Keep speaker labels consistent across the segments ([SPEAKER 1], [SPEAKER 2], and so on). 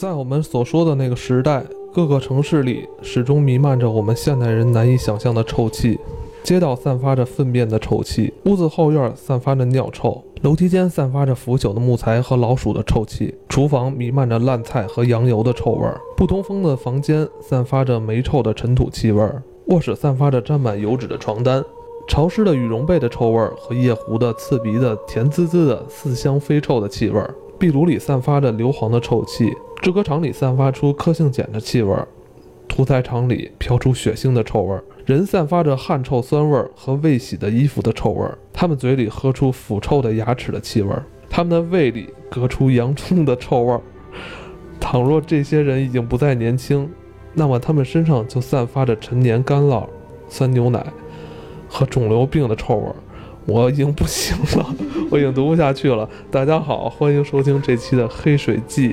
[SPEAKER 1] 在我们所说的那个时代，各个城市里始终弥漫着我们现代人难以想象的臭气。街道散发着粪便的臭气，屋子后院散发着尿臭，楼梯间散发着腐朽的木材和老鼠的臭气，厨房弥漫着烂菜和羊油的臭味儿，不通风的房间散发着霉臭的尘土气味儿，卧室散发着沾满油脂的床单，潮湿的羽绒被的臭味儿和夜壶的刺鼻的甜滋滋的似香非臭的气味儿，壁炉里散发着硫磺的臭气，制革厂里散发出科性碱的气味，屠宰场里飘出血腥的臭味。人散发着汗臭酸味和未洗的衣服的臭味，他们嘴里喝出腐臭的牙齿的气味，他们的胃里隔出洋葱的臭味。倘若这些人已经不再年轻，那么他们身上就散发着陈年干酪、酸牛奶和肿瘤病的臭味。我已经不行了，我已经读不下去了。大家好，欢迎收听这期的《黑水记》，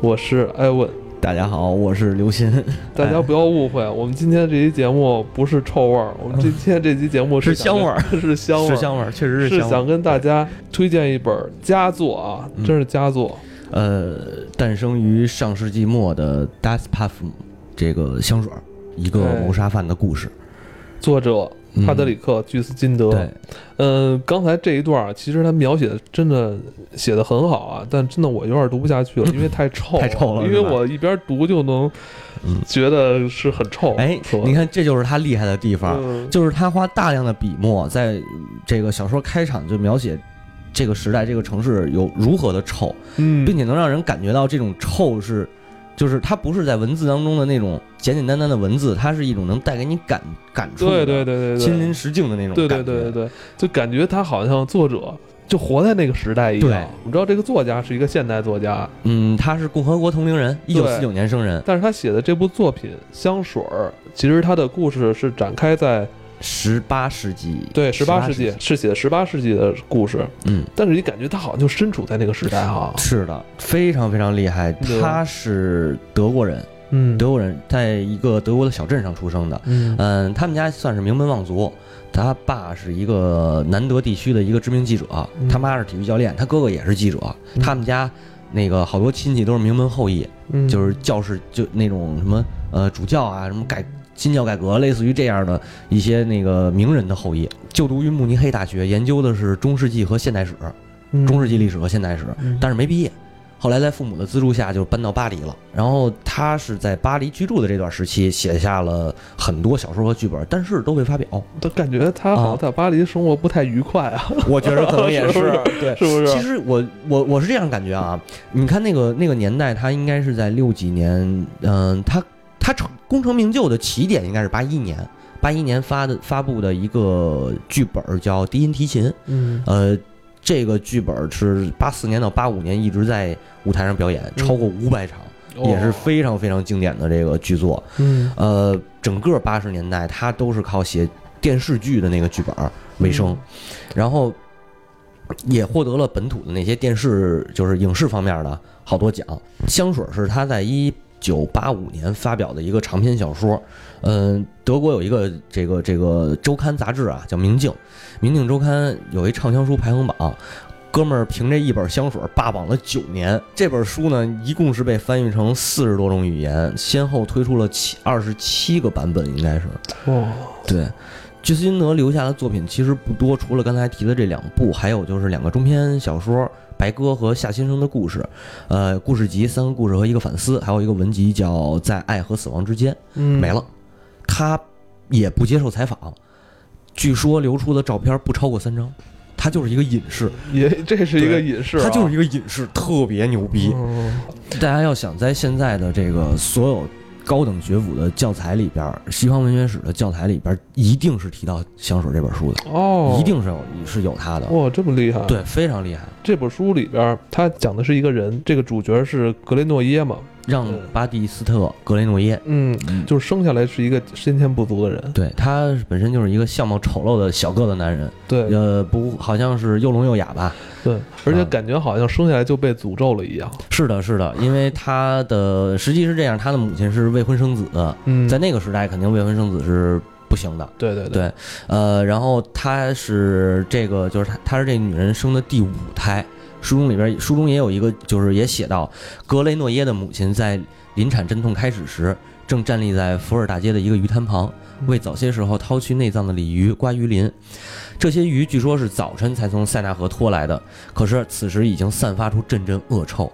[SPEAKER 1] 我是艾文。
[SPEAKER 2] 大家好，我是刘鑫。
[SPEAKER 1] 大家不要误会，我们今天这期节目不是臭味儿，我们今天这期节目
[SPEAKER 2] 是 香味儿，
[SPEAKER 1] 是香味儿，
[SPEAKER 2] 是香味儿，确实
[SPEAKER 1] 是想跟大家推荐一本佳作啊，真是佳作。
[SPEAKER 2] 呃，诞生于上世纪末的 Das Parfum 这个香水，一个谋杀犯的故事，
[SPEAKER 1] 作者。帕德里克·居斯金德，
[SPEAKER 2] 对，
[SPEAKER 1] 嗯，刚才这一段其实他描写的真的写的很好啊，但真的我有点读不下去了，因为太臭，
[SPEAKER 2] 太臭了，
[SPEAKER 1] 因为我一边读就能觉得是很臭。
[SPEAKER 2] 哎，你看，这就是他厉害的地方，就是他花大量的笔墨，在这个小说开场就描写这个时代、这个城市有如何的臭，
[SPEAKER 1] 嗯，
[SPEAKER 2] 并且能让人感觉到这种臭是。就是它不是在文字当中的那种简简单单的文字，它是一种能带给你感感触
[SPEAKER 1] 的，对对对对，
[SPEAKER 2] 亲临实境的那种
[SPEAKER 1] 感觉，对对对对。对，就感觉他好像作者就活在那个时代一样。
[SPEAKER 2] 对，
[SPEAKER 1] 你知道这个作家是一个现代作家，
[SPEAKER 2] 嗯，他是共和国同龄人，一九四九年生人，
[SPEAKER 1] 但是他写的这部作品《香水儿》，其实他的故事是展开在。
[SPEAKER 2] 十八世纪，
[SPEAKER 1] 对，十八世纪是写十八世纪的故事，
[SPEAKER 2] 嗯，
[SPEAKER 1] 但是你感觉他好像就身处在那个时代哈。
[SPEAKER 2] 是的，非常非常厉害。他是德国人，
[SPEAKER 1] 嗯，
[SPEAKER 2] 德国人在一个德国的小镇上出生的，嗯，他们家算是名门望族。他爸是一个南德地区的一个知名记者，他妈是体育教练，他哥哥也是记者。他们家那个好多亲戚都是名门后裔，就是教士，就那种什么呃主教啊，什么改。新教改革类似于这样的一些那个名人的后裔，就读于慕尼黑大学，研究的是中世纪和现代史，中世纪历史和现代史，但是没毕业。后来在父母的资助下就搬到巴黎了。然后他是在巴黎居住的这段时期写下了很多小说和剧本，但是都未发表。
[SPEAKER 1] 都感觉他好像在巴黎生活不太愉快啊。
[SPEAKER 2] 我觉得可能也
[SPEAKER 1] 是，
[SPEAKER 2] 对，
[SPEAKER 1] 是不是？
[SPEAKER 2] 其实我我我是这样感觉啊。你看那个那个年代，他应该是在六几年，嗯，他。他成功成名就的起点应该是八一年，八一年发的发布的一个剧本叫《低音提琴》。
[SPEAKER 1] 嗯，
[SPEAKER 2] 呃，这个剧本是八四年到八五年一直在舞台上表演，超过五百场，也是非常非常经典的这个剧作。
[SPEAKER 1] 嗯，
[SPEAKER 2] 呃，整个八十年代他都是靠写电视剧的那个剧本为生，然后也获得了本土的那些电视就是影视方面的好多奖。香水是他在一。九八五年发表的一个长篇小说，嗯，德国有一个这个这个周刊杂志啊，叫《明镜》，《明镜周刊》有一畅销书排行榜，哥们儿凭这一本香水霸榜了九年。这本书呢，一共是被翻译成四十多种语言，先后推出了七二十七个版本，应该是。
[SPEAKER 1] 哦，
[SPEAKER 2] 对，居斯金德留下的作品其实不多，除了刚才提的这两部，还有就是两个中篇小说。白鸽和夏先生的故事，呃，故事集三个故事和一个反思，还有一个文集叫《在爱和死亡之间》，没了。他也不接受采访，据说流出的照片不超过三张，他就是一个隐士，
[SPEAKER 1] 也这是一个隐士，
[SPEAKER 2] 他就是一个隐士，特别牛逼。大家要想在现在的这个所有。高等学府的教材里边，西方文学史的教材里边，一定是提到香水这本书的
[SPEAKER 1] 哦，
[SPEAKER 2] 一定是有是有他的
[SPEAKER 1] 哇，这么厉害，
[SPEAKER 2] 对，非常厉害。
[SPEAKER 1] 这本书里边，他讲的是一个人，这个主角是格雷诺耶嘛。
[SPEAKER 2] 让巴蒂斯特·格雷诺耶，
[SPEAKER 1] 嗯，就是生下来是一个先天不足的人，
[SPEAKER 2] 对他本身就是一个相貌丑陋的小个子男人，
[SPEAKER 1] 对，
[SPEAKER 2] 呃，不，好像是又聋又哑吧，
[SPEAKER 1] 对，而且感觉好像生下来就被诅咒了一样。
[SPEAKER 2] 是的，是的，因为他的实际是这样，他的母亲是未婚生子，在那个时代肯定未婚生子是不行的，
[SPEAKER 1] 对对。
[SPEAKER 2] 对，呃，然后他是这个，就是他他是这女人生的第五胎。书中里边，书中也有一个，就是也写到，格雷诺耶的母亲在临产阵痛开始时，正站立在伏尔大街的一个鱼摊旁，为早些时候掏去内脏的鲤鱼刮鱼鳞。这些鱼据说是早晨才从塞纳河拖来的，可是此时已经散发出阵阵恶臭，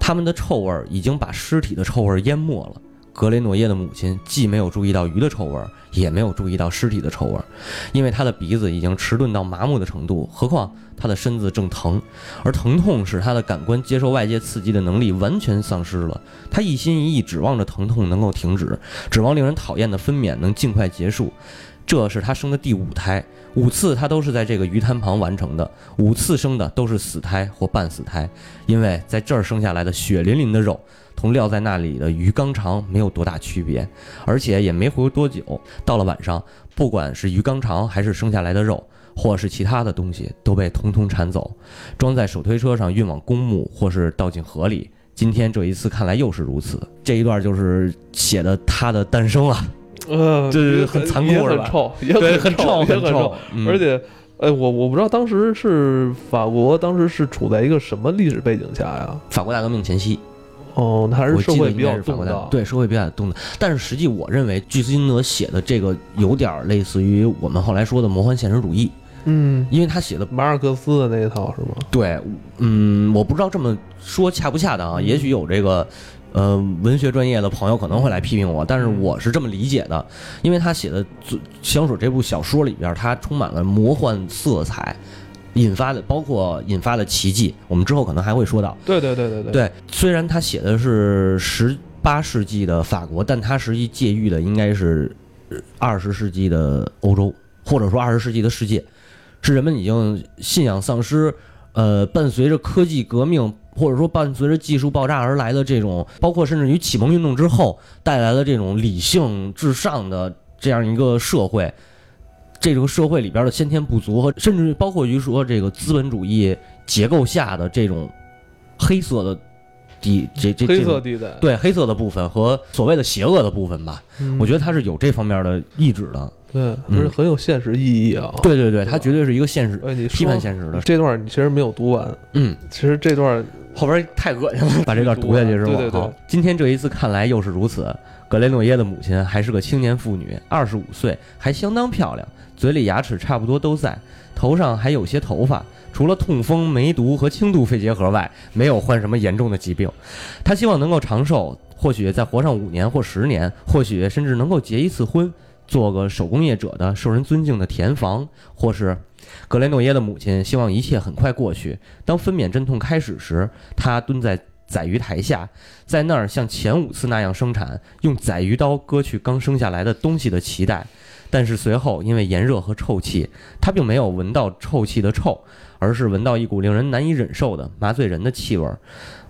[SPEAKER 2] 它们的臭味已经把尸体的臭味淹没了。格雷诺耶的母亲既没有注意到鱼的臭味，也没有注意到尸体的臭味，因为她的鼻子已经迟钝到麻木的程度。何况她的身子正疼，而疼痛使她的感官接受外界刺激的能力完全丧失了。她一心一意指望着疼痛能够停止，指望令人讨厌的分娩能尽快结束。这是她生的第五胎，五次她都是在这个鱼滩旁完成的，五次生的都是死胎或半死胎，因为在这儿生下来的血淋淋的肉。同撂在那里的鱼缸肠没有多大区别，而且也没活多久。到了晚上，不管是鱼缸肠还是生下来的肉，或是其他的东西，都被通通铲走，装在手推车上运往公墓，或是倒进河里。今天这一次看来又是如此。这一段就是写的他的诞生了，
[SPEAKER 1] 呃，
[SPEAKER 2] 这是很残酷是吧？
[SPEAKER 1] 臭，
[SPEAKER 2] 对，
[SPEAKER 1] 很
[SPEAKER 2] 臭，
[SPEAKER 1] 很
[SPEAKER 2] 臭。
[SPEAKER 1] 而且，哎，我我不知道当时是法国，当时是处在一个什么历史背景下呀？
[SPEAKER 2] 法国大革命前夕。
[SPEAKER 1] 哦，还是社会比较动荡，
[SPEAKER 2] 对社会比较动荡。但是实际，我认为巨斯金德写的这个有点类似于我们后来说的魔幻现实主义。
[SPEAKER 1] 嗯，
[SPEAKER 2] 因为他写的
[SPEAKER 1] 马尔克斯的那一套是吗？
[SPEAKER 2] 对，嗯，我不知道这么说恰不恰当啊。也许有这个呃文学专业的朋友可能会来批评我，但是我是这么理解的，因为他写的《香水》这部小说里边，它充满了魔幻色彩。引发的包括引发的奇迹，我们之后可能还会说到。
[SPEAKER 1] 对对对对
[SPEAKER 2] 对。对，虽然他写的是十八世纪的法国，但他实际借喻的应该是二十世纪的欧洲，或者说二十世纪的世界，是人们已经信仰丧失，呃，伴随着科技革命或者说伴随着技术爆炸而来的这种，包括甚至于启蒙运动之后带来的这种理性至上的这样一个社会。这个社会里边的先天不足和甚至包括于说这个资本主义结构下的这种黑色的地这这
[SPEAKER 1] 黑色地带。
[SPEAKER 2] 对黑色的部分和所谓的邪恶的部分吧，我觉得它是有这方面的意志的，
[SPEAKER 1] 对，是很有现实意义啊。
[SPEAKER 2] 对对对，它绝对是一个现实批判现实的。
[SPEAKER 1] 这段你其实没有读完，
[SPEAKER 2] 嗯，
[SPEAKER 1] 其实这段
[SPEAKER 2] 后边太恶心了，把这段读下去是
[SPEAKER 1] 吧？对对对，
[SPEAKER 2] 今天这一次看来又是如此。格雷诺耶的母亲还是个青年妇女，二十五岁，还相当漂亮。嘴里牙齿差不多都在，头上还有些头发。除了痛风、梅毒和轻度肺结核外，没有患什么严重的疾病。他希望能够长寿，或许再活上五年或十年，或许甚至能够结一次婚，做个手工业者的受人尊敬的田房。或是，格雷诺耶的母亲希望一切很快过去。当分娩阵痛开始时，她蹲在宰鱼台下，在那儿像前五次那样生产，用宰鱼刀割去刚生下来的东西的脐带。但是随后，因为炎热和臭气，他并没有闻到臭气的臭，而是闻到一股令人难以忍受的麻醉人的气味。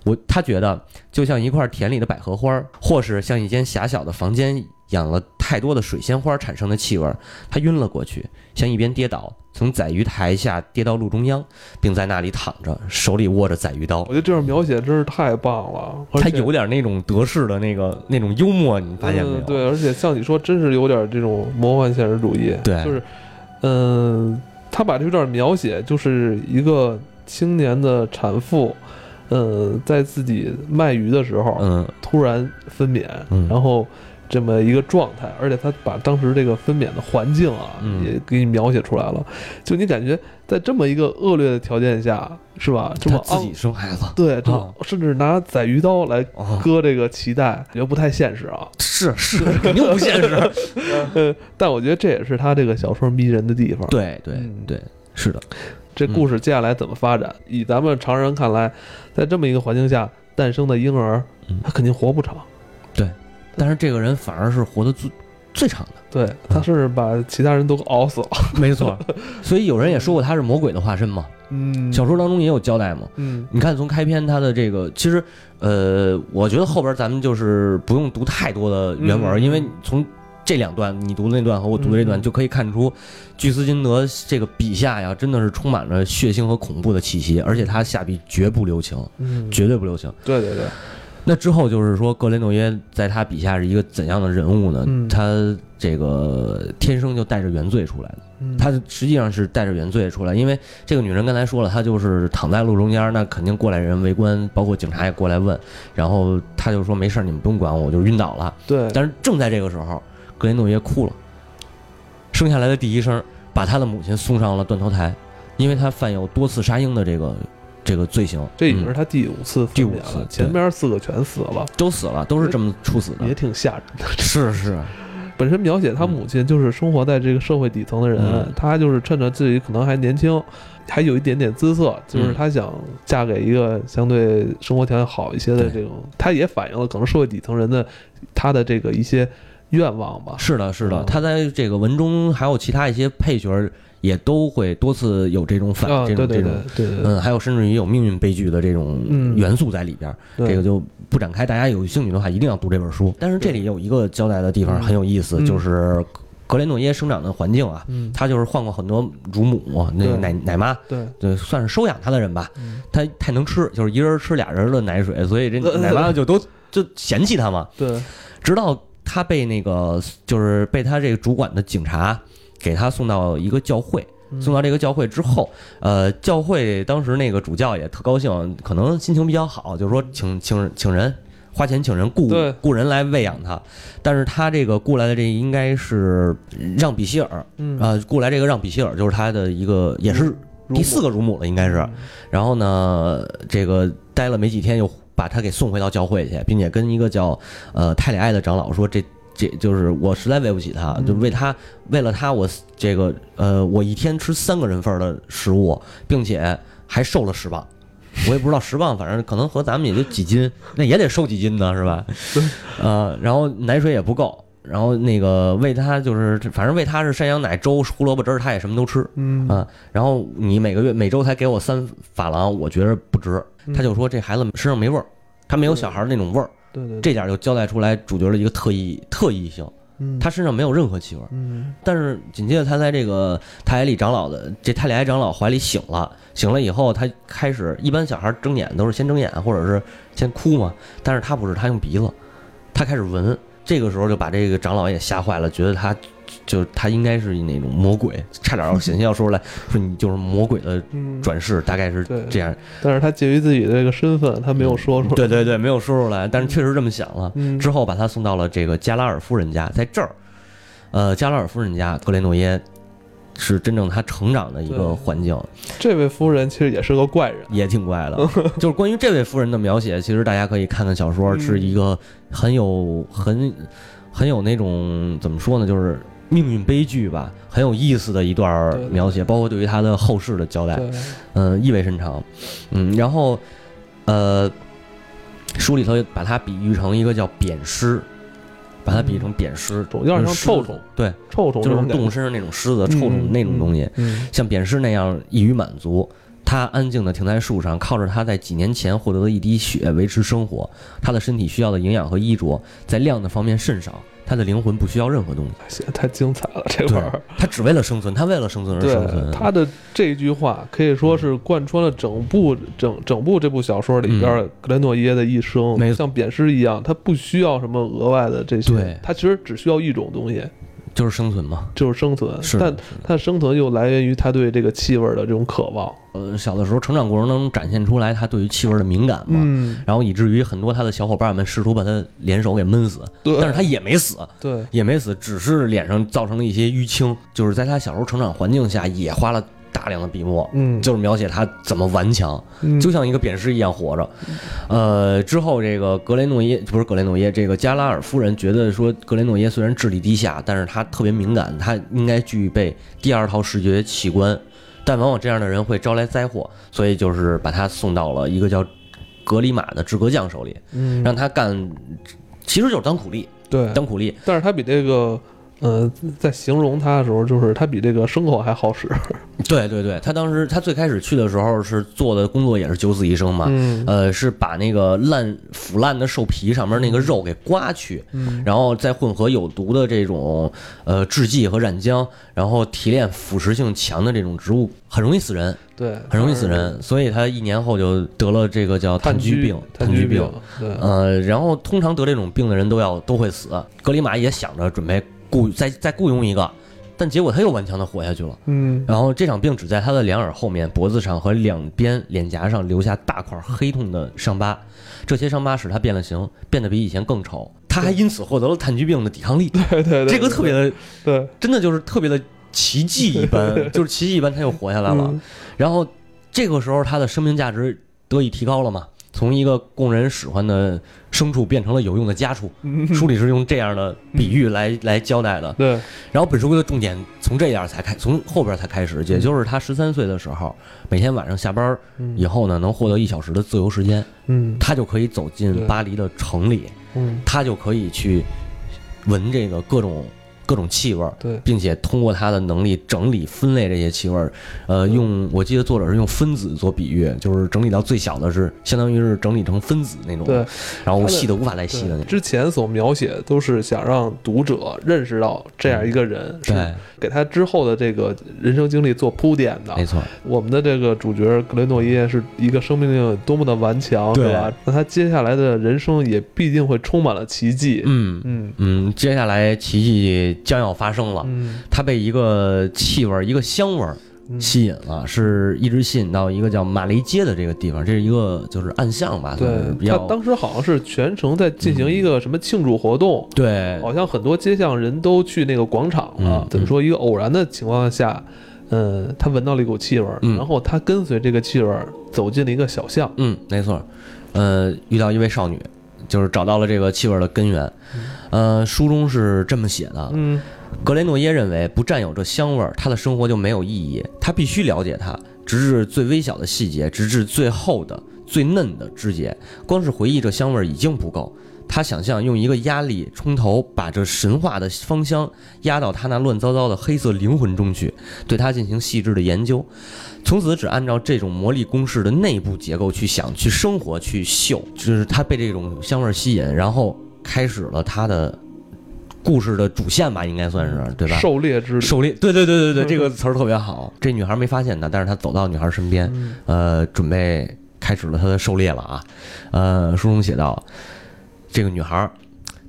[SPEAKER 2] 我他觉得就像一块田里的百合花，或是像一间狭小的房间养了太多的水仙花产生的气味。他晕了过去，向一边跌倒，从宰鱼台下跌到路中央，并在那里躺着，手里握着宰鱼刀。我
[SPEAKER 1] 觉得这段描写真是太棒了，
[SPEAKER 2] 他有点那种德式的那个那种幽默，你发现没有？
[SPEAKER 1] 对，而且像你说，真是有点这种魔幻现实主义。
[SPEAKER 2] 对，
[SPEAKER 1] 就是，嗯，他把这段描写就是一个青年的产妇。嗯，在自己卖鱼的时候，
[SPEAKER 2] 嗯，
[SPEAKER 1] 突然分娩，然后这么一个状态，而且他把当时这个分娩的环境啊，也给你描写出来了。就你感觉在这么一个恶劣的条件下，是吧？这么
[SPEAKER 2] 自己生孩子，
[SPEAKER 1] 对，甚至拿宰鱼刀来割这个脐带，感觉不太现实啊。
[SPEAKER 2] 是是，肯定不现实。
[SPEAKER 1] 但我觉得这也是他这个小说迷人的地方。
[SPEAKER 2] 对对对，是的。
[SPEAKER 1] 这故事接下来怎么发展？以咱们常人看来，在这么一个环境下诞生的婴儿，他肯定活不长。
[SPEAKER 2] 对，但是这个人反而是活得最最长的。
[SPEAKER 1] 对，他是把其他人都熬死了。
[SPEAKER 2] 没错，所以有人也说过他是魔鬼的化身嘛。
[SPEAKER 1] 嗯，
[SPEAKER 2] 小说当中也有交代嘛。
[SPEAKER 1] 嗯，
[SPEAKER 2] 你看从开篇他的这个，其实呃，我觉得后边咱们就是不用读太多的原文，因为从。这两段你读的那段和我读的这段就可以看出，巨斯金德这个笔下呀，真的是充满了血腥和恐怖的气息，而且他下笔绝不留情，绝对不留情。
[SPEAKER 1] 对对对，
[SPEAKER 2] 那之后就是说，格雷诺耶在他笔下是一个怎样的人物呢？
[SPEAKER 1] 嗯
[SPEAKER 2] 他这个天生就带着原罪出来的。
[SPEAKER 1] 嗯
[SPEAKER 2] 他实际上是带着原罪出来，因为这个女人刚才说了，她就是躺在路中间，那肯定过来人围观，包括警察也过来问，然后他就说没事儿，你们不用管我，我就晕倒了。
[SPEAKER 1] 对，
[SPEAKER 2] 但是正在这个时候，格雷诺耶哭了，生下来的第一声，把他的母亲送上了断头台，因为他犯有多次杀婴的这个这个罪行，嗯
[SPEAKER 1] 这已经是他第五次
[SPEAKER 2] 第五
[SPEAKER 1] 分娩了，
[SPEAKER 2] 次
[SPEAKER 1] 前边四个全死了，
[SPEAKER 2] 都死了，都是这么处死的。
[SPEAKER 1] 也。挺吓人的。
[SPEAKER 2] 是是，
[SPEAKER 1] 本身描写他母亲就是生活在这个社会底层的人，
[SPEAKER 2] 嗯。
[SPEAKER 1] 他就是趁着自己可能还年轻，还有一点点姿色，就是
[SPEAKER 2] 嗯。
[SPEAKER 1] 他想嫁给一个相对生活条件好一些的这种，他也反映了可能社会底层人的他的这个一些愿望吧。
[SPEAKER 2] 是的，是的，
[SPEAKER 1] 嗯。
[SPEAKER 2] 他在这个文中还有其他一些配角儿也都会多次有这种反、
[SPEAKER 1] 啊，
[SPEAKER 2] 这种这种。嗯，还有甚至于有命运悲剧的这种
[SPEAKER 1] 嗯
[SPEAKER 2] 元素在里边儿，
[SPEAKER 1] 对
[SPEAKER 2] 这个就不展开。大家有兴趣的话，一定要读这本书。但是这里有一个交代的地方
[SPEAKER 1] 嗯
[SPEAKER 2] 很有意思，
[SPEAKER 1] 嗯
[SPEAKER 2] 就是格雷诺耶生长的环境啊，
[SPEAKER 1] 嗯，
[SPEAKER 2] 他就是换过很多乳母，那个奶奶妈，
[SPEAKER 1] 对，
[SPEAKER 2] 对，算是收养他的人吧。
[SPEAKER 1] 嗯
[SPEAKER 2] 他太能吃，就是一人吃俩人的奶水，所以这
[SPEAKER 1] 呃
[SPEAKER 2] 奶妈就都就嫌弃他嘛。
[SPEAKER 1] 对，
[SPEAKER 2] 直到他被那个就是被他这个主管的警察给他送到一个教会，
[SPEAKER 1] 嗯。
[SPEAKER 2] 送到这个教会之后，呃，教会当时那个主教也特高兴，可能心情比较好，就是说请请请人。花钱请人雇雇人来喂养他，但是他这个雇来的这应该是让比希尔，
[SPEAKER 1] 嗯。
[SPEAKER 2] 呃，雇来这个让比希尔就是他的一个也是第四个乳母了，应该是。
[SPEAKER 1] 嗯。
[SPEAKER 2] 然后呢，这个待了没几天，又把他给送回到教会去，并且跟一个叫呃泰里埃的长老说，这这就是我实在喂不起他，
[SPEAKER 1] 嗯
[SPEAKER 2] 就为他为了他，我这个呃，我一天吃三个人份儿的食物，并且还瘦了十磅。我也不知道十磅，反正可能和咱们也就几斤，那也得瘦几斤呢，是吧？呃，然后奶水也不够，然后那个喂他就是，反正喂他是山羊奶、粥、胡萝卜汁儿，他也什么都吃。
[SPEAKER 1] 嗯
[SPEAKER 2] 啊，然后你每个月每周才给我三法郎，我觉得不值。
[SPEAKER 1] 嗯
[SPEAKER 2] 他就说这孩子身上没味儿，他没有小孩儿那种味儿，
[SPEAKER 1] 对对，
[SPEAKER 2] 这点就交代出来主角的一个特异特异性，
[SPEAKER 1] 嗯。
[SPEAKER 2] 他身上没有任何气味。
[SPEAKER 1] 嗯。
[SPEAKER 2] 但是紧接着他在这个泰莱里长老的这泰里埃长老怀里醒了，醒了以后他开始，一般小孩睁眼都是先睁眼或者是先哭嘛，但是他不是，他用鼻子，他开始闻，这个时候就把这个长老也吓坏了，觉得他就他应该是那种魔鬼，差点要险些要说出来说你就是魔鬼的
[SPEAKER 1] 嗯，
[SPEAKER 2] 转世，大概是这样。
[SPEAKER 1] 但是他介于自己的这个身份，他没有说出来。
[SPEAKER 2] 对对对，没有说出来，但是确实这么想了。
[SPEAKER 1] 嗯，
[SPEAKER 2] 之后把他送到了这个加拉尔夫人家，在这儿，呃，加拉尔夫人家，格雷诺耶是真正他成长的一个环境，
[SPEAKER 1] 这位夫人其实也是个怪人。
[SPEAKER 2] 也挺怪的。就是关于这位夫人的描写，其实大家可以看看小说，
[SPEAKER 1] 嗯
[SPEAKER 2] 是一个很有很很有那种怎么说呢，就是命运悲剧吧，很有意思的一段描写，包括对于他的后世的交代。
[SPEAKER 1] 对，
[SPEAKER 2] 嗯，意味深长，嗯，然后，呃，书里头把它比喻成一个叫扁狮，把它比喻成扁狮，
[SPEAKER 1] 有点像臭虫，
[SPEAKER 2] 对，
[SPEAKER 1] 臭虫
[SPEAKER 2] 就是。动物身上那种狮子、臭虫那种东西，
[SPEAKER 1] 嗯，
[SPEAKER 2] 像扁狮那样易于满足。它安静地停在树上，靠着它在几年前获得的一滴血维持生活。它的身体需要的营养和衣着在量的方面甚少，它的灵魂不需要任何东西。
[SPEAKER 1] 写得太精彩了，这
[SPEAKER 2] 对
[SPEAKER 1] 本儿。，
[SPEAKER 2] 他只为了生存，他为了生存而生存。
[SPEAKER 1] 他的这句话可以说是贯穿了整部整整部这部小说里边格雷诺耶的一生，
[SPEAKER 2] 嗯
[SPEAKER 1] 像扁尸一样，他不需要什么额外的这些，他其实只需要一种东西，
[SPEAKER 2] 就是生存嘛。
[SPEAKER 1] 就是生存。
[SPEAKER 2] 是
[SPEAKER 1] 但他的生存又来源于他对这个气味的这种渴望。
[SPEAKER 2] 呃，小的时候成长过程当中展现出来他对于气味的敏感嘛，
[SPEAKER 1] 嗯，
[SPEAKER 2] 然后以至于很多他的小伙伴们试图把他联手给闷死，
[SPEAKER 1] 对，
[SPEAKER 2] 但是他也没死，
[SPEAKER 1] 对
[SPEAKER 2] 也没死，只是脸上造成了一些淤青，就是在他小时候成长环境下也花了大量的笔墨。
[SPEAKER 1] 嗯，
[SPEAKER 2] 就是描写他怎么顽强，
[SPEAKER 1] 嗯
[SPEAKER 2] 就像一个扁尸一样活着。呃，之后这个格雷诺耶不是格雷诺耶，这个加拉尔夫人觉得说，格雷诺耶虽然智力低下，但是他特别敏感，他应该具备第二套视觉器官，但往往这样的人会招来灾祸，所以就是把他送到了一个叫格里马的制革匠手里，
[SPEAKER 1] 嗯，
[SPEAKER 2] 让他干，其实就是当苦力，
[SPEAKER 1] 对，
[SPEAKER 2] 当苦力。
[SPEAKER 1] 但是他比这个。呃，在形容他的时候，就是他比这个牲口还好使。
[SPEAKER 2] 对对对，他当时他最开始去的时候是做的工作也是九死一生嘛，
[SPEAKER 1] 嗯
[SPEAKER 2] 呃，是把那个烂腐烂的兽皮上面那个肉给刮去，
[SPEAKER 1] 嗯
[SPEAKER 2] 然后再混合有毒的这种呃制剂和染浆，然后提炼腐蚀性强的这种植物，很容易死人。
[SPEAKER 1] 对，
[SPEAKER 2] 很容易死人，所以他一年后就得了这个叫炭
[SPEAKER 1] 疽
[SPEAKER 2] 病。炭
[SPEAKER 1] 疽
[SPEAKER 2] 病，
[SPEAKER 1] 对，
[SPEAKER 2] 呃，然后通常得这种病的人都要都会死。格里马也想着准备雇再再雇佣一个，但结果他又顽强的活下去了。
[SPEAKER 1] 嗯，
[SPEAKER 2] 然后这场病只在他的两耳后面、脖子上和两边脸颊上留下大块黑痛的伤疤，这些伤疤使他变了形，变得比以前更丑。他还因此获得了炭疽病的抵抗力。
[SPEAKER 1] 对对对，
[SPEAKER 2] 这个特别的，
[SPEAKER 1] 对，
[SPEAKER 2] 真的就是特别的。奇迹一般，就是奇迹一般，他又活下来了。然后这个时候，他的生命价值得以提高了嘛？从一个供人使唤的牲畜变成了有用的家畜。书里是用这样的比喻来来交代的。
[SPEAKER 1] 对。
[SPEAKER 2] 然后本书的重点从这样才开，从后边才开始，也就是他十三岁的时候，每天晚上下班以后呢，能获得一小时的自由时间。
[SPEAKER 1] 嗯。
[SPEAKER 2] 他就可以走进巴黎的城里。
[SPEAKER 1] 嗯。
[SPEAKER 2] 他就可以去闻这个各种。各种气味，
[SPEAKER 1] 对，
[SPEAKER 2] 并且通过他的能力整理分类这些气味，呃，用我记得作者是用分子做比喻，就是整理到最小的是相当于是整理成分子那种，
[SPEAKER 1] 对，
[SPEAKER 2] 然后细的无法再细的那种。
[SPEAKER 1] 之前所描写都是想让读者认识到这样一个人，
[SPEAKER 2] 对，
[SPEAKER 1] 给他之后的这个人生经历做铺垫的。
[SPEAKER 2] 没错，
[SPEAKER 1] 我们的这个主角格雷诺耶是一个生命力多么的顽强，对吧？那他接下来的人生也必定会充满了奇迹。
[SPEAKER 2] 嗯
[SPEAKER 1] 嗯
[SPEAKER 2] 嗯，接下来奇迹。将要发生了，他被一个气味、一个香味吸引了，是一直吸引到一个叫马雷街的这个地方，这是一个就是暗巷吧？
[SPEAKER 1] 对，
[SPEAKER 2] 他
[SPEAKER 1] 当时好像是全程在进行一个什么庆祝活动，
[SPEAKER 2] 对，
[SPEAKER 1] 好像很多街巷人都去那个广场了。怎么说？一个偶然的情况下，嗯，他闻到了一股气味，然后他跟随这个气味走进了一个小巷。
[SPEAKER 2] 嗯，没错，呃，遇到一位少女。就是找到了这个气味的根源，呃，书中是这么写的。
[SPEAKER 1] 嗯，
[SPEAKER 2] 格雷诺耶认为，不占有这香味儿，他的生活就没有意义。他必须了解它，直至最微小的细节，直至最后的最嫩的枝节。光是回忆这香味儿已经不够。他想象用一个压力冲头，把这神话的芳香压到他那乱糟糟的黑色灵魂中去，对他进行细致的研究。从此只按照这种魔力公式的内部结构去想、去生活、去嗅，就是他被这种香味吸引，然后开始了他的故事的主线吧，应该算是对吧？
[SPEAKER 1] 狩猎之
[SPEAKER 2] 狩猎，对对对对对，这个词儿特别好。这女孩没发现他，但是他走到女孩身边，呃，准备开始了他的狩猎了啊。呃，书中写道，这个女孩。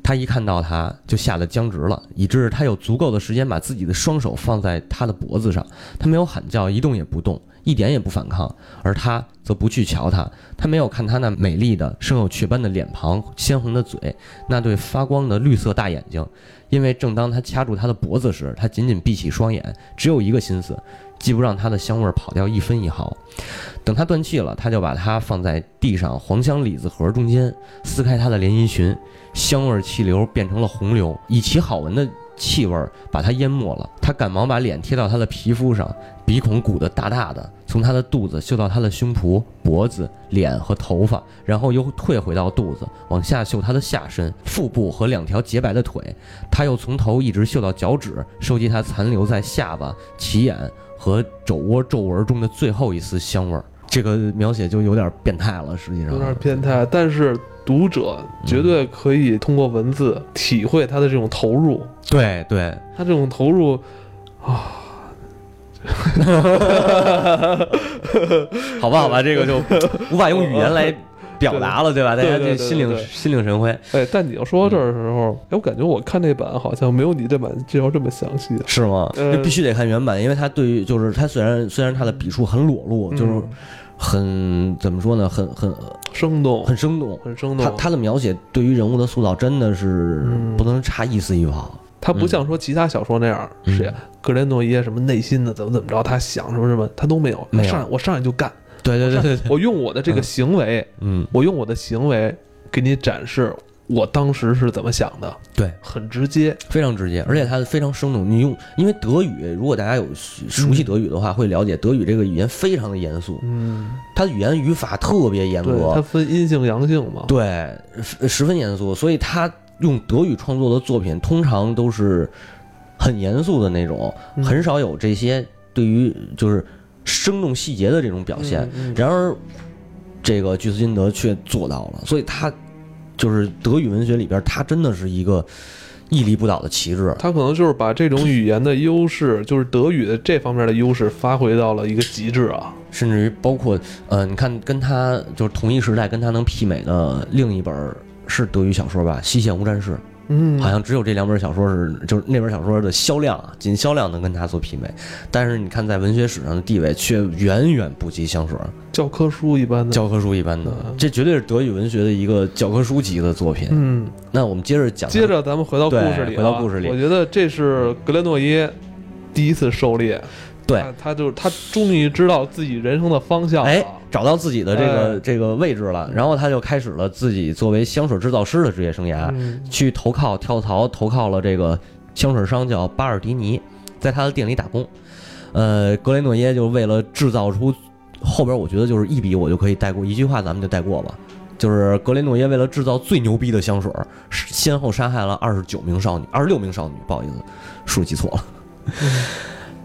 [SPEAKER 2] 他一看到他，就吓得僵直了，以致他有足够的时间把自己的双手放在他的脖子上。他没有喊叫，一动也不动，一点也不反抗。而他则不去瞧他，他没有看他那美丽的、生有雀斑的脸庞、鲜红的嘴、那对发光的绿色大眼睛。因为正当他掐住他的脖子时，他紧紧闭起双眼，只有一个心思，既不让他的香味跑掉一分一毫。等他断气了，他就把它放在地上黄香李子盒中间，撕开他的连衣裙。香味气流变成了洪流，以其好闻的气味把它淹没了。他赶忙把脸贴到他的皮肤上，鼻孔鼓得大大的，从他的肚子嗅到他的胸脯、脖子、脸和头发，然后又退回到肚子，往下嗅他的下身、腹部和两条洁白的腿。他又从头一直嗅到脚趾，收集他残留在下巴、起眼和肘窝皱纹中的最后一丝香味儿。这个描写就有点变态了，实际上
[SPEAKER 1] 有点变态，但是。读者绝对可以通过文字体会他的这种投入，
[SPEAKER 2] 对对，
[SPEAKER 1] 他这种投入啊，
[SPEAKER 2] 好 吧好吧，这个就无法用语言来表达了，
[SPEAKER 1] 对
[SPEAKER 2] 吧？大家就心领心领神会。
[SPEAKER 1] 哎，但你要说到这儿的时候，哎，我感觉我看那版好像没有你这版介绍这么详细，
[SPEAKER 2] 是吗？那必须得看原版，因为他对于就是他虽然虽然他的笔触很裸露，就是。很怎么说呢？很很
[SPEAKER 1] 生动，
[SPEAKER 2] 很生动，
[SPEAKER 1] 很生动。他
[SPEAKER 2] 他的描写对于人物的塑造真的是不能差一丝一毫。
[SPEAKER 1] 他不像说其他小说那样，是格雷诺耶什么内心的怎么怎么着，他想什么什么，他都没有。
[SPEAKER 2] 没
[SPEAKER 1] 有，我上来就干。
[SPEAKER 2] 对对对对，
[SPEAKER 1] 我用我的这个行为，
[SPEAKER 2] 嗯，
[SPEAKER 1] 我用我的行为给你展示。我当时是怎么想的？
[SPEAKER 2] 对，
[SPEAKER 1] 很直接，
[SPEAKER 2] 非常直接，而且它非常生动。你用，因为德语，如果大家有熟悉德语的话，会了解德语这个语言非常的严肃。
[SPEAKER 1] 嗯，
[SPEAKER 2] 它的语言语法特别严格，
[SPEAKER 1] 它分阴性阳性嘛。
[SPEAKER 2] 对，十分严肃。所以他用德语创作的作品，通常都是很严肃的那种，很少有这些对于就是生动细节的这种表现。然而，这个居斯金德却做到了，所以他。就是德语文学里边，它真的是一个，屹立不倒的旗帜。
[SPEAKER 1] 它可能就是把这种语言的优势，就是德语的这方面的优势，发挥到了一个极致啊。
[SPEAKER 2] 甚至于包括，呃，你看跟他就是同一时代跟他能媲美的另一本是德语小说吧，《西线无战事》。
[SPEAKER 1] 嗯，
[SPEAKER 2] 好像只有这两本小说是，就是那本小说的销量啊，仅销量能跟它做媲美。但是你看在文学史上的地位却远远不及香水，
[SPEAKER 1] 教科书一般的，
[SPEAKER 2] 教科书一般的，这绝对是德语文学的一个教科书级的作品。
[SPEAKER 1] 嗯，
[SPEAKER 2] 那我们接着讲，
[SPEAKER 1] 接着咱们回到故事里，
[SPEAKER 2] 回到故事里，
[SPEAKER 1] 我觉得这是格雷诺耶第一次狩猎。
[SPEAKER 2] 对，
[SPEAKER 1] 他就是他终于知道自己人生的方向，
[SPEAKER 2] 哎，找到自己的这个这个位置了，然后他就开始了自己作为香水制造师的职业生涯，去投靠跳槽，投靠了这个香水商叫巴尔迪尼，在他的店里打工。呃，格雷诺耶就为了制造出后边，我觉得就是一笔我就可以带过一句话，咱们就带过吧，就是格雷诺耶为了制造最牛逼的香水，先后杀害了二十九名少女，二十六名少女，不好意思，数记错了。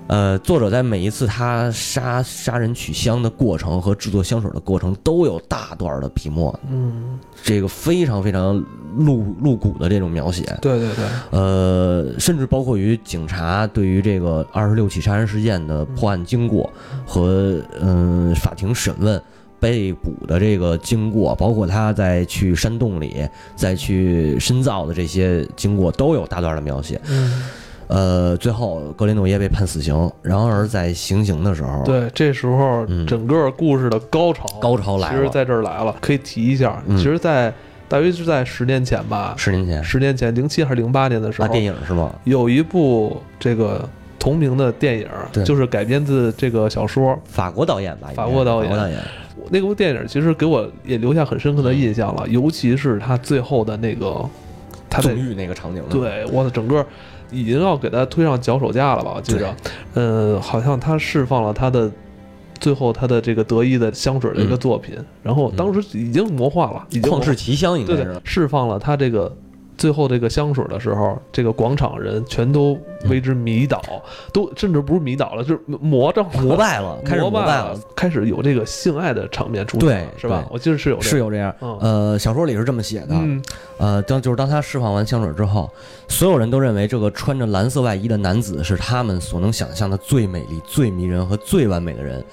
[SPEAKER 2] 呃，作者在每一次他杀杀人取香的过程和制作香水的过程都有大段的笔墨，
[SPEAKER 1] 嗯，
[SPEAKER 2] 这个非常非常露露骨的这种描写，
[SPEAKER 1] 对对对，
[SPEAKER 2] 呃，甚至包括于警察对于这个二十六起杀人事件的破案经过和嗯法庭审问被捕的这个经过，包括他在去山洞里再去深造的这些经过都有大段的描写，
[SPEAKER 1] 嗯。
[SPEAKER 2] 呃，最后格雷诺耶被判死刑。然而在行刑的时候，
[SPEAKER 1] 对，这时候整个故事的高潮，
[SPEAKER 2] 高潮来
[SPEAKER 1] 了，其实在这儿来了。可以提一下，其实，在大约是在十年前吧，
[SPEAKER 2] 十年前，
[SPEAKER 1] 十年前，零七还是零八年的时候，
[SPEAKER 2] 电影是吗？
[SPEAKER 1] 有一部这个同名的电影，就是改编自这个小说，
[SPEAKER 2] 法国导演吧，
[SPEAKER 1] 法国导
[SPEAKER 2] 演，导演。
[SPEAKER 1] 那部电影其实给我也留下很深刻的印象了，尤其是他最后的那个，他
[SPEAKER 2] 纵欲那个场景，
[SPEAKER 1] 对，我的整个。已经要给他推上脚手架了吧？我记着，嗯，好像他释放了他的最后他的这个得意的香水的一个作品，然后当时已经魔化了，已经
[SPEAKER 2] 旷世奇香应该是
[SPEAKER 1] 释放了他这个。最后这个香水的时候，这个广场人全都为之迷倒，都甚至不是迷倒了，就是魔怔、
[SPEAKER 2] 膜拜了，开始膜拜
[SPEAKER 1] 了，开始有这个性爱的场面出现，是吧？我记得是有
[SPEAKER 2] 是有这样。呃，小说里是这么写的，呃，当就是当他释放完香水之后，所有人都认为这个穿着蓝色外衣的男子是他们所能想象的最美丽、最迷人和最完美的人。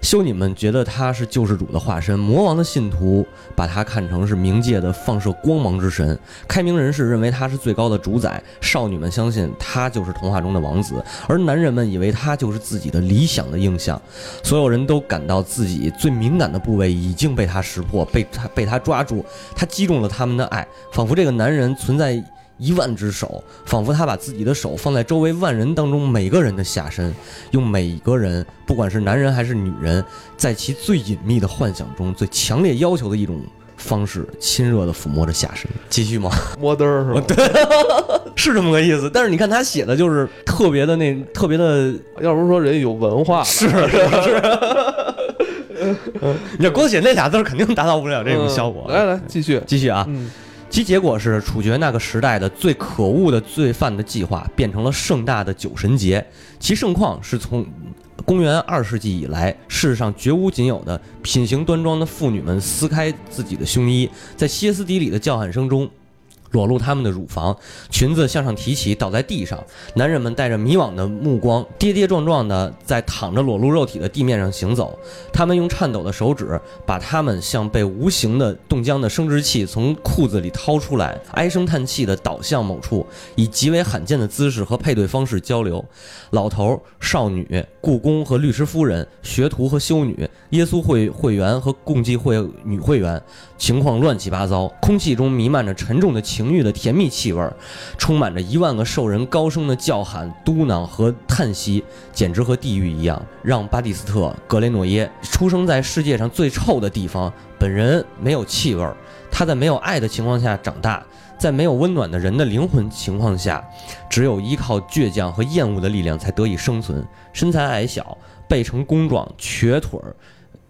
[SPEAKER 2] 修女们觉得他是救世主的化身，魔王的信徒把他看成是冥界的放射光芒之神，开明人士认为他是最高的主宰，少女们相信他就是童话中的王子，而男人们以为他就是自己的理想的印象。所有人都感到自己最敏感的部位已经被他识破，被他被他抓住，他击中了他们的爱，仿佛这个男人存在。一万只手，仿佛他把自己的手放在周围万人当中每个人的下身，用每个人，不管是男人还是女人，在其最隐秘的幻想中、最强烈要求的一种方式，亲热地抚摸着下身。继续吗？
[SPEAKER 1] 摸嘚儿是吧？
[SPEAKER 2] 对，是这么个意思。但是你看他写的就是特别的那特别的，
[SPEAKER 1] 要不是说人有文化，
[SPEAKER 2] 是是是。你要光写那俩字，肯定达到不了这种效果。
[SPEAKER 1] 来来，继续
[SPEAKER 2] 继续啊。其结果是，处决那个时代的最可恶的罪犯的计划变成了盛大的酒神节。其盛况是从公元二世纪以来世上绝无仅有的。品行端庄的妇女们撕开自己的胸衣，在歇斯底里的叫喊声中。裸露他们的乳房，裙子向上提起，倒在地上。男人们带着迷惘的目光，跌跌撞撞地在躺着裸露肉体的地面上行走。他们用颤抖的手指，把他们像被无形的冻僵的生殖器从裤子里掏出来，唉声叹气地倒向某处，以极为罕见的姿势和配对方式交流。老头、少女、故宫和律师夫人、学徒和修女、耶稣会会员和共济会女会员。情况乱七八糟，空气中弥漫着沉重的气情欲的甜蜜气味，充满着一万个兽人高声的叫喊、嘟囔和叹息，简直和地狱一样。让巴蒂斯特·格雷诺耶出生在世界上最臭的地方，本人没有气味，他在没有爱的情况下长大，在没有温暖的人的灵魂情况下，只有依靠倔强和厌恶的力量才得以生存。身材矮小，背成弓状，瘸腿儿。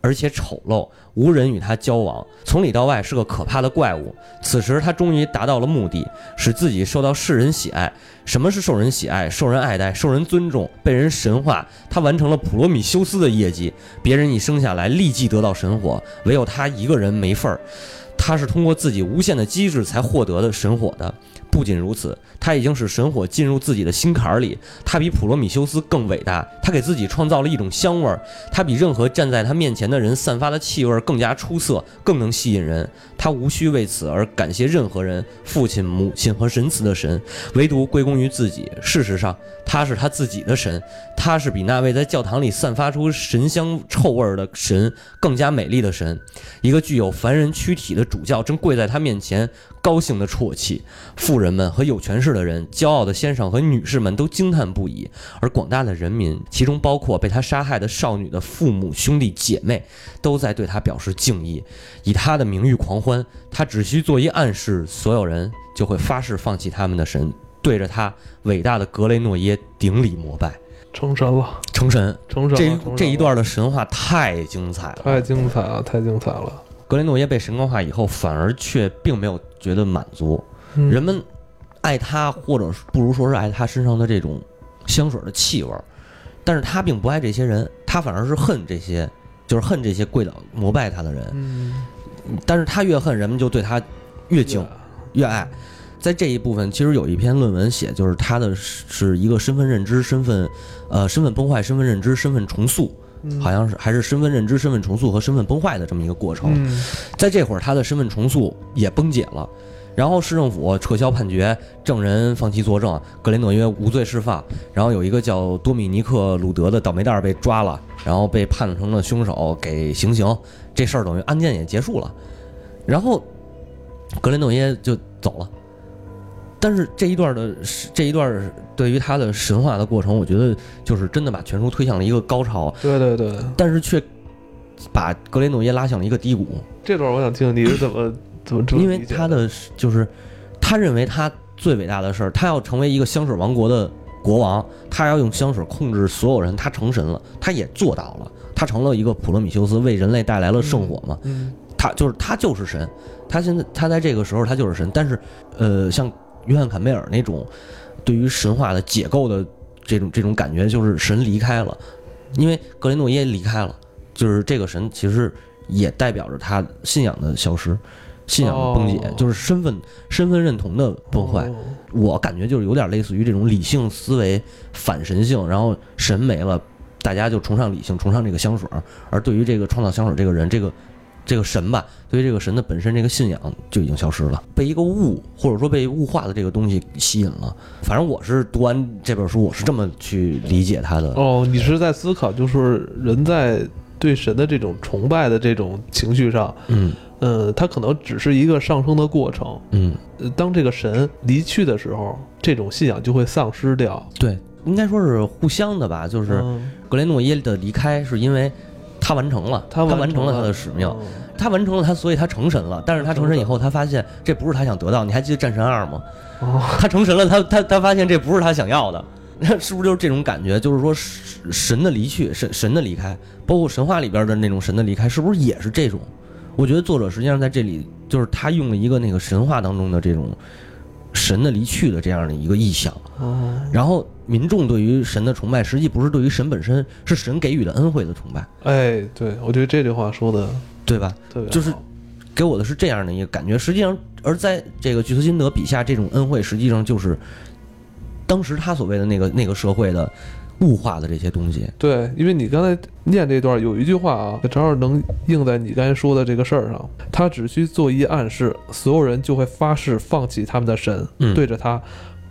[SPEAKER 2] 而且丑陋，无人与他交往，从里到外是个可怕的怪物。此时，他终于达到了目的，使自己受到世人喜爱。什么是受人喜爱、受人爱戴、受人尊重、被人神化？他完成了普罗米修斯的业绩。别人一生下来立即得到神火，唯有他一个人没份儿。他是通过自己无限的机智才获得的神火的。不仅如此，他已经使神火进入自己的心坎儿里。他比普罗米修斯更伟大，他给自己创造了一种香味儿。他比任何站在他面前的人散发的气味更加出色，更能吸引人。他无需为此而感谢任何人，父亲、母亲和神祠的神，唯独归功于自己。事实上，他是他自己的神。他是比那位在教堂里散发出神香臭味儿的神更加美丽的神。一个具有凡人躯体的主教正跪在他面前。高兴的啜泣，富人们和有权势的人、骄傲的先生和女士们都惊叹不已，而广大的人民，其中包括被他杀害的少女的父母、兄弟姐妹，都在对他表示敬意，以他的名誉狂欢。他只需做一暗示，所有人就会发誓放弃他们的神，对着他伟大的格雷诺耶顶礼膜拜，
[SPEAKER 1] 成神了，
[SPEAKER 2] 成神，
[SPEAKER 1] 成神。
[SPEAKER 2] 这这一段的神话太精彩了，
[SPEAKER 1] 太精彩了，太精彩了。
[SPEAKER 2] 格雷诺耶被神光化以后，反而却并没有觉得满足。人们爱他，或者不如说是爱他身上的这种香水的气味，但是他并不爱这些人，他反而是恨这些，就是恨这些跪倒膜拜他的人。
[SPEAKER 1] 嗯，
[SPEAKER 2] 但是他越恨，人们就对他越敬越爱。在这一部分，其实有一篇论文写，就是他的是一个身份认知、身份呃身份崩坏、身份认知、身份重塑。好像是还是身份认知、身份重塑和身份崩坏的这么一个过程，在这会儿他的身份重塑也崩解了，然后市政府撤销判决，证人放弃作证，格雷诺约无罪释放，然后有一个叫多米尼克·鲁德的倒霉蛋被抓了，然后被判成了凶手，给行刑，这事儿等于案件也结束了，然后格雷诺耶就走了。但是这一段的这一段对于他的神话的过程，我觉得就是真的把全书推向了一个高潮。
[SPEAKER 1] 对对对。
[SPEAKER 2] 但是却把格雷诺耶拉向了一个低谷。
[SPEAKER 1] 这段我想听你是怎么怎么
[SPEAKER 2] 因为他的就是他认为他最伟大的事儿，他要成为一个香水王国的国王，他要用香水控制所有人，他成神了，他也做到了，他成了一个普罗米修斯，为人类带来了圣火嘛。
[SPEAKER 1] 嗯。
[SPEAKER 2] 他就是他就是神，他现在他在这个时候他就是神，但是呃像。约翰·坎贝尔那种对于神话的解构的这种这种感觉，就是神离开了，因为格雷诺耶离开了，就是这个神其实也代表着他信仰的消失，信仰的崩解，就是身份身份认同的崩坏。我感觉就是有点类似于这种理性思维反神性，然后神没了，大家就崇尚理性，崇尚这个香水，而对于这个创造香水这个人，这个。这个神吧，对于这个神的本身这个信仰就已经消失了，被一个物或者说被物化的这个东西吸引了。反正我是读完这本书，我是这么去理解他的。
[SPEAKER 1] 哦，你是在思考，就是人在对神的这种崇拜的这种情绪上，
[SPEAKER 2] 嗯，
[SPEAKER 1] 呃，它可能只是一个上升的过程，
[SPEAKER 2] 嗯，
[SPEAKER 1] 当这个神离去的时候，这种信仰就会丧失掉。
[SPEAKER 2] 对，应该说是互相的吧，就是格雷诺耶的离开是因为。他完成了，他完成了他的使命，他完成了他，所以他成神了。但是他成神以后，他发现这不是他想得到。你还记得战神二吗？他成神了，他他他发现这不是他想要的，是不是就是这种感觉？就是说神的离去，神神的离开，包括神话里边的那种神的离开，是不是也是这种？我觉得作者实际上在这里就是他用了一个那个神话当中的这种神的离去的这样的一个意象，然后。民众对于神的崇拜，实际不是对于神本身，是神给予的恩惠的崇拜。
[SPEAKER 1] 哎，对，我觉得这句话说的
[SPEAKER 2] 对吧？对就是给我的是这样的一个感觉。实际上，而在这个巨斯金德笔下，这种恩惠实际上就是当时他所谓的那个那个社会的物化的这些东西。
[SPEAKER 1] 对，因为你刚才念这段有一句话啊，正好能应在你刚才说的这个事儿上。他只需做一暗示，所有人就会发誓放弃他们的神，对着他。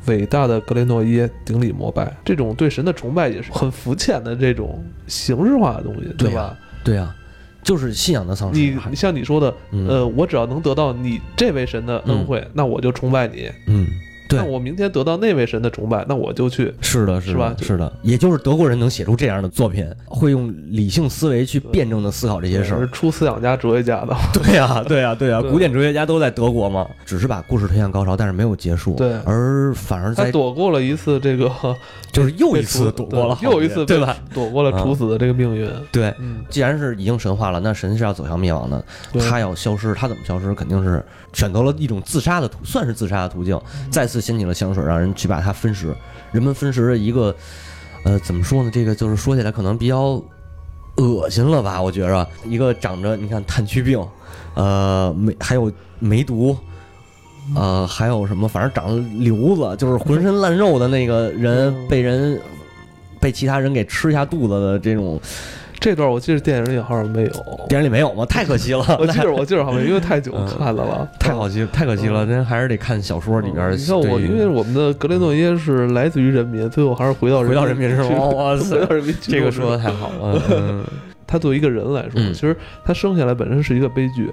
[SPEAKER 1] 伟大的格雷诺耶顶礼膜拜，这种对神的崇拜也是很肤浅的这种形式化的东西，
[SPEAKER 2] 对
[SPEAKER 1] 吧？
[SPEAKER 2] 对啊，就是信仰的丧失。
[SPEAKER 1] 你像你说的，呃，我只要能得到你这位神的恩惠，那我就崇拜你。
[SPEAKER 2] 嗯。那
[SPEAKER 1] 我明天得到那位神的崇拜，那我就去。
[SPEAKER 2] 是的，是
[SPEAKER 1] 吧？
[SPEAKER 2] 是的，也就是德国人能写出这样的作品，会用理性思维去辩证的思考这些事儿。
[SPEAKER 1] 出思想家、哲学家的。
[SPEAKER 2] 对呀，对呀，对呀，古典哲学家都在德国嘛。只是把故事推向高潮，但是没有结束。
[SPEAKER 1] 对，
[SPEAKER 2] 而反而在
[SPEAKER 1] 躲过了一次这个，
[SPEAKER 2] 就是又一次躲过了，
[SPEAKER 1] 又一次
[SPEAKER 2] 对吧？
[SPEAKER 1] 躲过了处死的这个命运。
[SPEAKER 2] 对，既然是已经神化了，那神是要走向灭亡的，他要消失，他怎么消失？肯定是选择了一种自杀的途，算是自杀的途径，再次掀起了香水，让。人去把它分食，人们分食的一个，呃，怎么说呢？这个就是说起来可能比较恶心了吧？我觉着，一个长着你看炭疽病，呃，梅还有梅毒，呃，还有什么，反正长了瘤子，就是浑身烂肉的那个人，被人被其他人给吃下肚子的这种。
[SPEAKER 1] 这段我记得电影里好像没有，
[SPEAKER 2] 电影里没有吗？太可惜了。
[SPEAKER 1] 我记得我记得好像因为太久 看了吧，
[SPEAKER 2] 太可惜太可惜了。您还是得看小说里边。
[SPEAKER 1] 你看我，因为我们的格雷诺耶是来自于人民，最后还是回到
[SPEAKER 2] 回到人民是吗？
[SPEAKER 1] 哇塞，
[SPEAKER 2] 这个说的太好了。
[SPEAKER 1] 他作为一个人来说，其实他生下来本身是一个悲剧。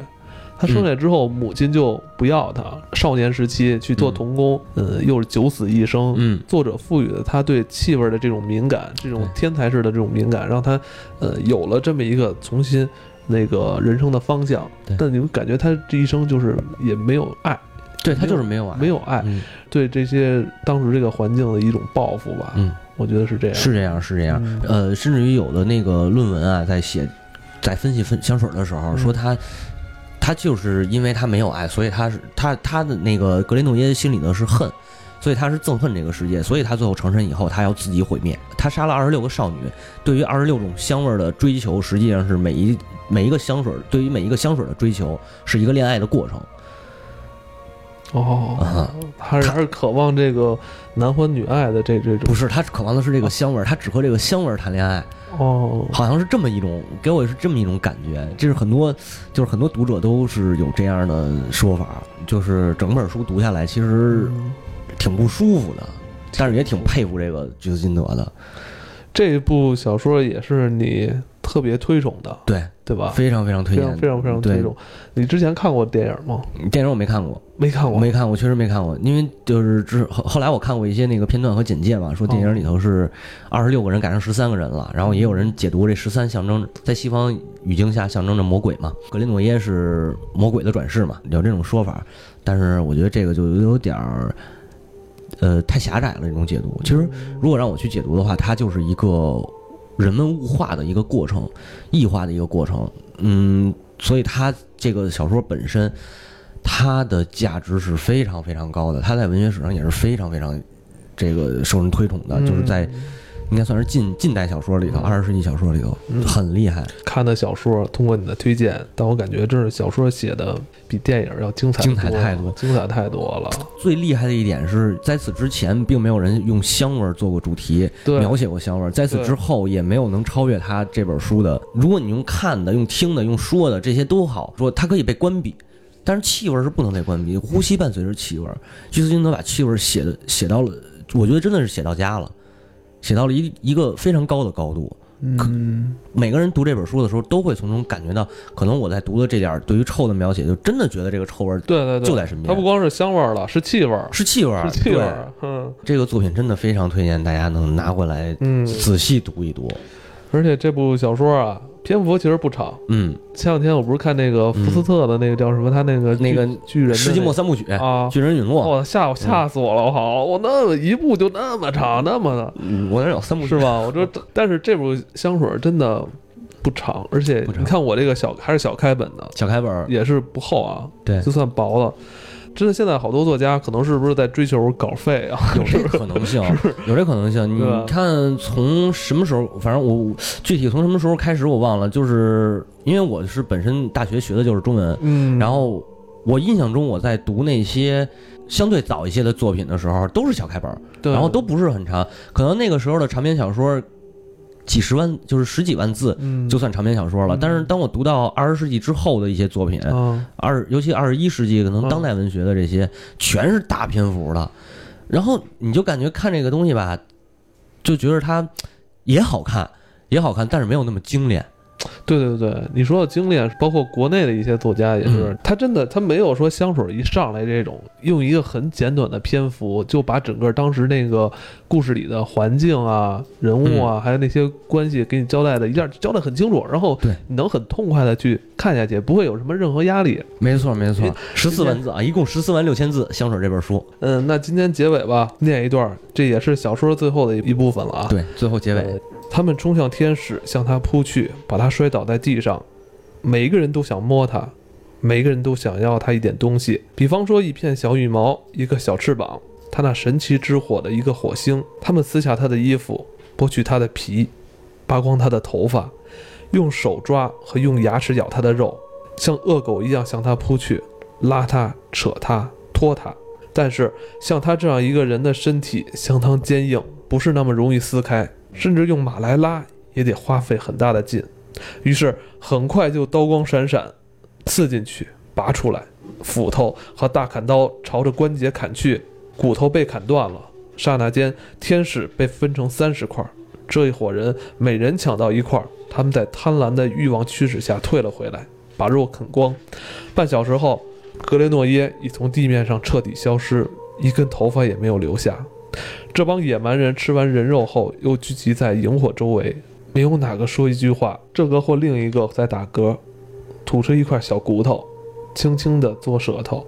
[SPEAKER 1] 他生下来之后，母亲就不要他。少年时期去做童工，嗯，又是九死一生。
[SPEAKER 2] 嗯，
[SPEAKER 1] 作者赋予了他对气味的这种敏感，这种天才式的这种敏感，让他，呃，有了这么一个重新那个人生的方向。但你们感觉他这一生就是也没有爱，
[SPEAKER 2] 对他就是没有爱，
[SPEAKER 1] 没有爱，对这些当时这个环境的一种报复吧。
[SPEAKER 2] 嗯，
[SPEAKER 1] 我觉得是这样，
[SPEAKER 2] 是这样，是这样。呃，甚至于有的那个论文啊，在写，在分析分香水的时候说他。他就是因为他没有爱，所以他是他他的那个格雷诺耶心里呢是恨，所以他是憎恨这个世界，所以他最后成神以后，他要自己毁灭。他杀了二十六个少女，对于二十六种香味的追求，实际上是每一每一个香水对于每一个香水的追求是一个恋爱的过程。
[SPEAKER 1] 哦，他是还是渴望这个男欢女爱的这这种？
[SPEAKER 2] 不是，他渴望的是这个香味，他只和这个香味谈恋爱。
[SPEAKER 1] 哦，
[SPEAKER 2] 好像是这么一种，给我是这么一种感觉。这是很多，就是很多读者都是有这样的说法，就是整本书读下来其实挺不舒服的，但是也挺佩服这个橘子金德的。
[SPEAKER 1] 这部小说也是你特别推崇的，
[SPEAKER 2] 对。
[SPEAKER 1] 对吧？
[SPEAKER 2] 非常非常推荐，
[SPEAKER 1] 非常非常推崇。你之前看过电影吗？
[SPEAKER 2] 电影我没看过，
[SPEAKER 1] 没看过，
[SPEAKER 2] 没看过，确实没看过。因为就是之后后来我看过一些那个片段和简介嘛，说电影里头是二十六个人改成十三个人了，然后也有人解读这十三象征在西方语境下象征着魔鬼嘛，格林诺耶是魔鬼的转世嘛，有这种说法。但是我觉得这个就有点儿，呃，太狭窄了这种解读。其实如果让我去解读的话，它就是一个。人们物化的一个过程，异化的一个过程，嗯，所以它这个小说本身，它的价值是非常非常高的，它在文学史上也是非常非常这个受人推崇的，就是在。应该算是近近代小说里头，二十世纪小说里头很厉害。
[SPEAKER 1] 看的小说，通过你的推荐，但我感觉这是小说写的比电影要精彩，
[SPEAKER 2] 精彩太多，
[SPEAKER 1] 精彩太多了。
[SPEAKER 2] 最厉害的一点是在此之前，并没有人用香味做过主题，描写过香味。在此之后，也没有能超越他这本书的。如果你用看的、用听的、用说的，这些都好说，它可以被关闭，但是气味是不能被关闭。呼吸伴随着气味，居斯金德把气味写的写到了，我觉得真的是写到家了。写到了一一个非常高的高度，
[SPEAKER 1] 嗯，
[SPEAKER 2] 每个人读这本书的时候都会从中感觉到，可能我在读的这点对于臭的描写，就真的觉得这个臭味儿，
[SPEAKER 1] 对对对，
[SPEAKER 2] 就在身边。
[SPEAKER 1] 它不光是香味儿了，是气味儿，
[SPEAKER 2] 是气味儿，
[SPEAKER 1] 是气味儿。嗯，
[SPEAKER 2] 这个作品真的非常推荐大家能拿过来，嗯，仔细读一读。
[SPEAKER 1] 而且这部小说啊。篇幅其实不长，
[SPEAKER 2] 嗯，
[SPEAKER 1] 前两天我不是看那个福斯特的那个叫什么，他那个
[SPEAKER 2] 那个
[SPEAKER 1] 巨人
[SPEAKER 2] 世纪末三部曲
[SPEAKER 1] 啊，
[SPEAKER 2] 巨人陨落，
[SPEAKER 1] 我吓我吓死我了，我好，我那么一部就那么长，那么的，
[SPEAKER 2] 我那有三部
[SPEAKER 1] 是吧？我这，但是这部香水真的不长，而且你看我这个小还是小开本的，
[SPEAKER 2] 小开本
[SPEAKER 1] 也是不厚啊，
[SPEAKER 2] 对，
[SPEAKER 1] 就算薄了。真的，现在好多作家可能是不是在追求稿费啊？
[SPEAKER 2] 有这可能性，有这可能性。你看，从什么时候？反正我具体从什么时候开始我忘了。就是因为我是本身大学学的就是中文，
[SPEAKER 1] 嗯，
[SPEAKER 2] 然后我印象中我在读那些相对早一些的作品的时候，都是小开本，然后都不是很长。可能那个时候的长篇小说。几十万就是十几万字，就算长篇小说了。但是当我读到二十世纪之后的一些作品，二尤其二十一世纪可能当代文学的这些，全是大篇幅的，然后你就感觉看这个东西吧，就觉得它也好看，也好看，但是没有那么精炼。
[SPEAKER 1] 对对对，你说的精炼，包括国内的一些作家也是，他真的他没有说香水一上来这种用一个很简短的篇幅就把整个当时那个故事里的环境啊、人物啊，还有那些关系给你交代的一下交代很清楚，然后你能很痛快的去看下去，不会有什么任何压力。
[SPEAKER 2] 没错没错，十四万字啊，一共十四万六千字，香水这本书。
[SPEAKER 1] 嗯，那今天结尾吧，念一段，这也是小说最后的一一部分了啊。
[SPEAKER 2] 对，最后结尾。
[SPEAKER 1] 他们冲向天使，向他扑去，把他摔倒在地上。每一个人都想摸他，每个人都想要他一点东西，比方说一片小羽毛，一个小翅膀，他那神奇之火的一个火星。他们撕下他的衣服，剥去他的皮，扒光他的头发，用手抓和用牙齿咬他的肉，像恶狗一样向他扑去，拉他、扯他、拖。他。但是像他这样一个人的身体相当坚硬，不是那么容易撕开，甚至用马来拉也得花费很大的劲。于是很快就刀光闪闪，刺进去，拔出来，斧头和大砍刀朝着关节砍去，骨头被砍断了。刹那间，天使被分成三十块，这一伙人每人抢到一块，他们在贪婪的欲望驱使下退了回来，把肉啃光。半小时后。格雷诺耶已从地面上彻底消失，一根头发也没有留下。这帮野蛮人吃完人肉后，又聚集在萤火周围，没有哪个说一句话。这个或另一个在打嗝，吐出一块小骨头，轻轻地嘬舌头，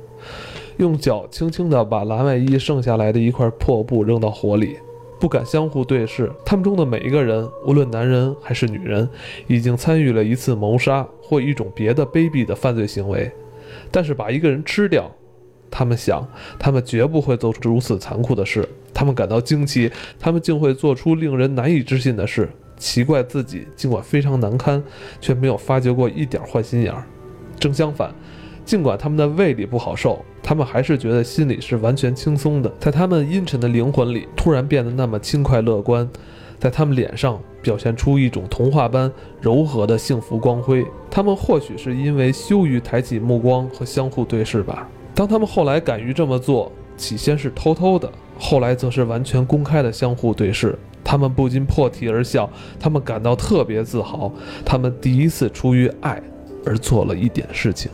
[SPEAKER 1] 用脚轻轻地把蓝外衣剩下来的一块破布扔到火里，不敢相互对视。他们中的每一个人，无论男人还是女人，已经参与了一次谋杀或一种别的卑鄙的犯罪行为。但是把一个人吃掉，他们想，他们绝不会做出如此残酷的事。他们感到惊奇，他们竟会做出令人难以置信的事。奇怪自己尽管非常难堪，却没有发觉过一点坏心眼儿。正相反，尽管他们的胃里不好受，他们还是觉得心里是完全轻松的。在他们阴沉的灵魂里，突然变得那么轻快乐观。在他们脸上表现出一种童话般柔和的幸福光辉。他们或许是因为羞于抬起目光和相互对视吧。当他们后来敢于这么做，起先是偷偷的，后来则是完全公开的相互对视。他们不禁破涕而笑，他们感到特别自豪。他们第一次出于爱而做了一点事情。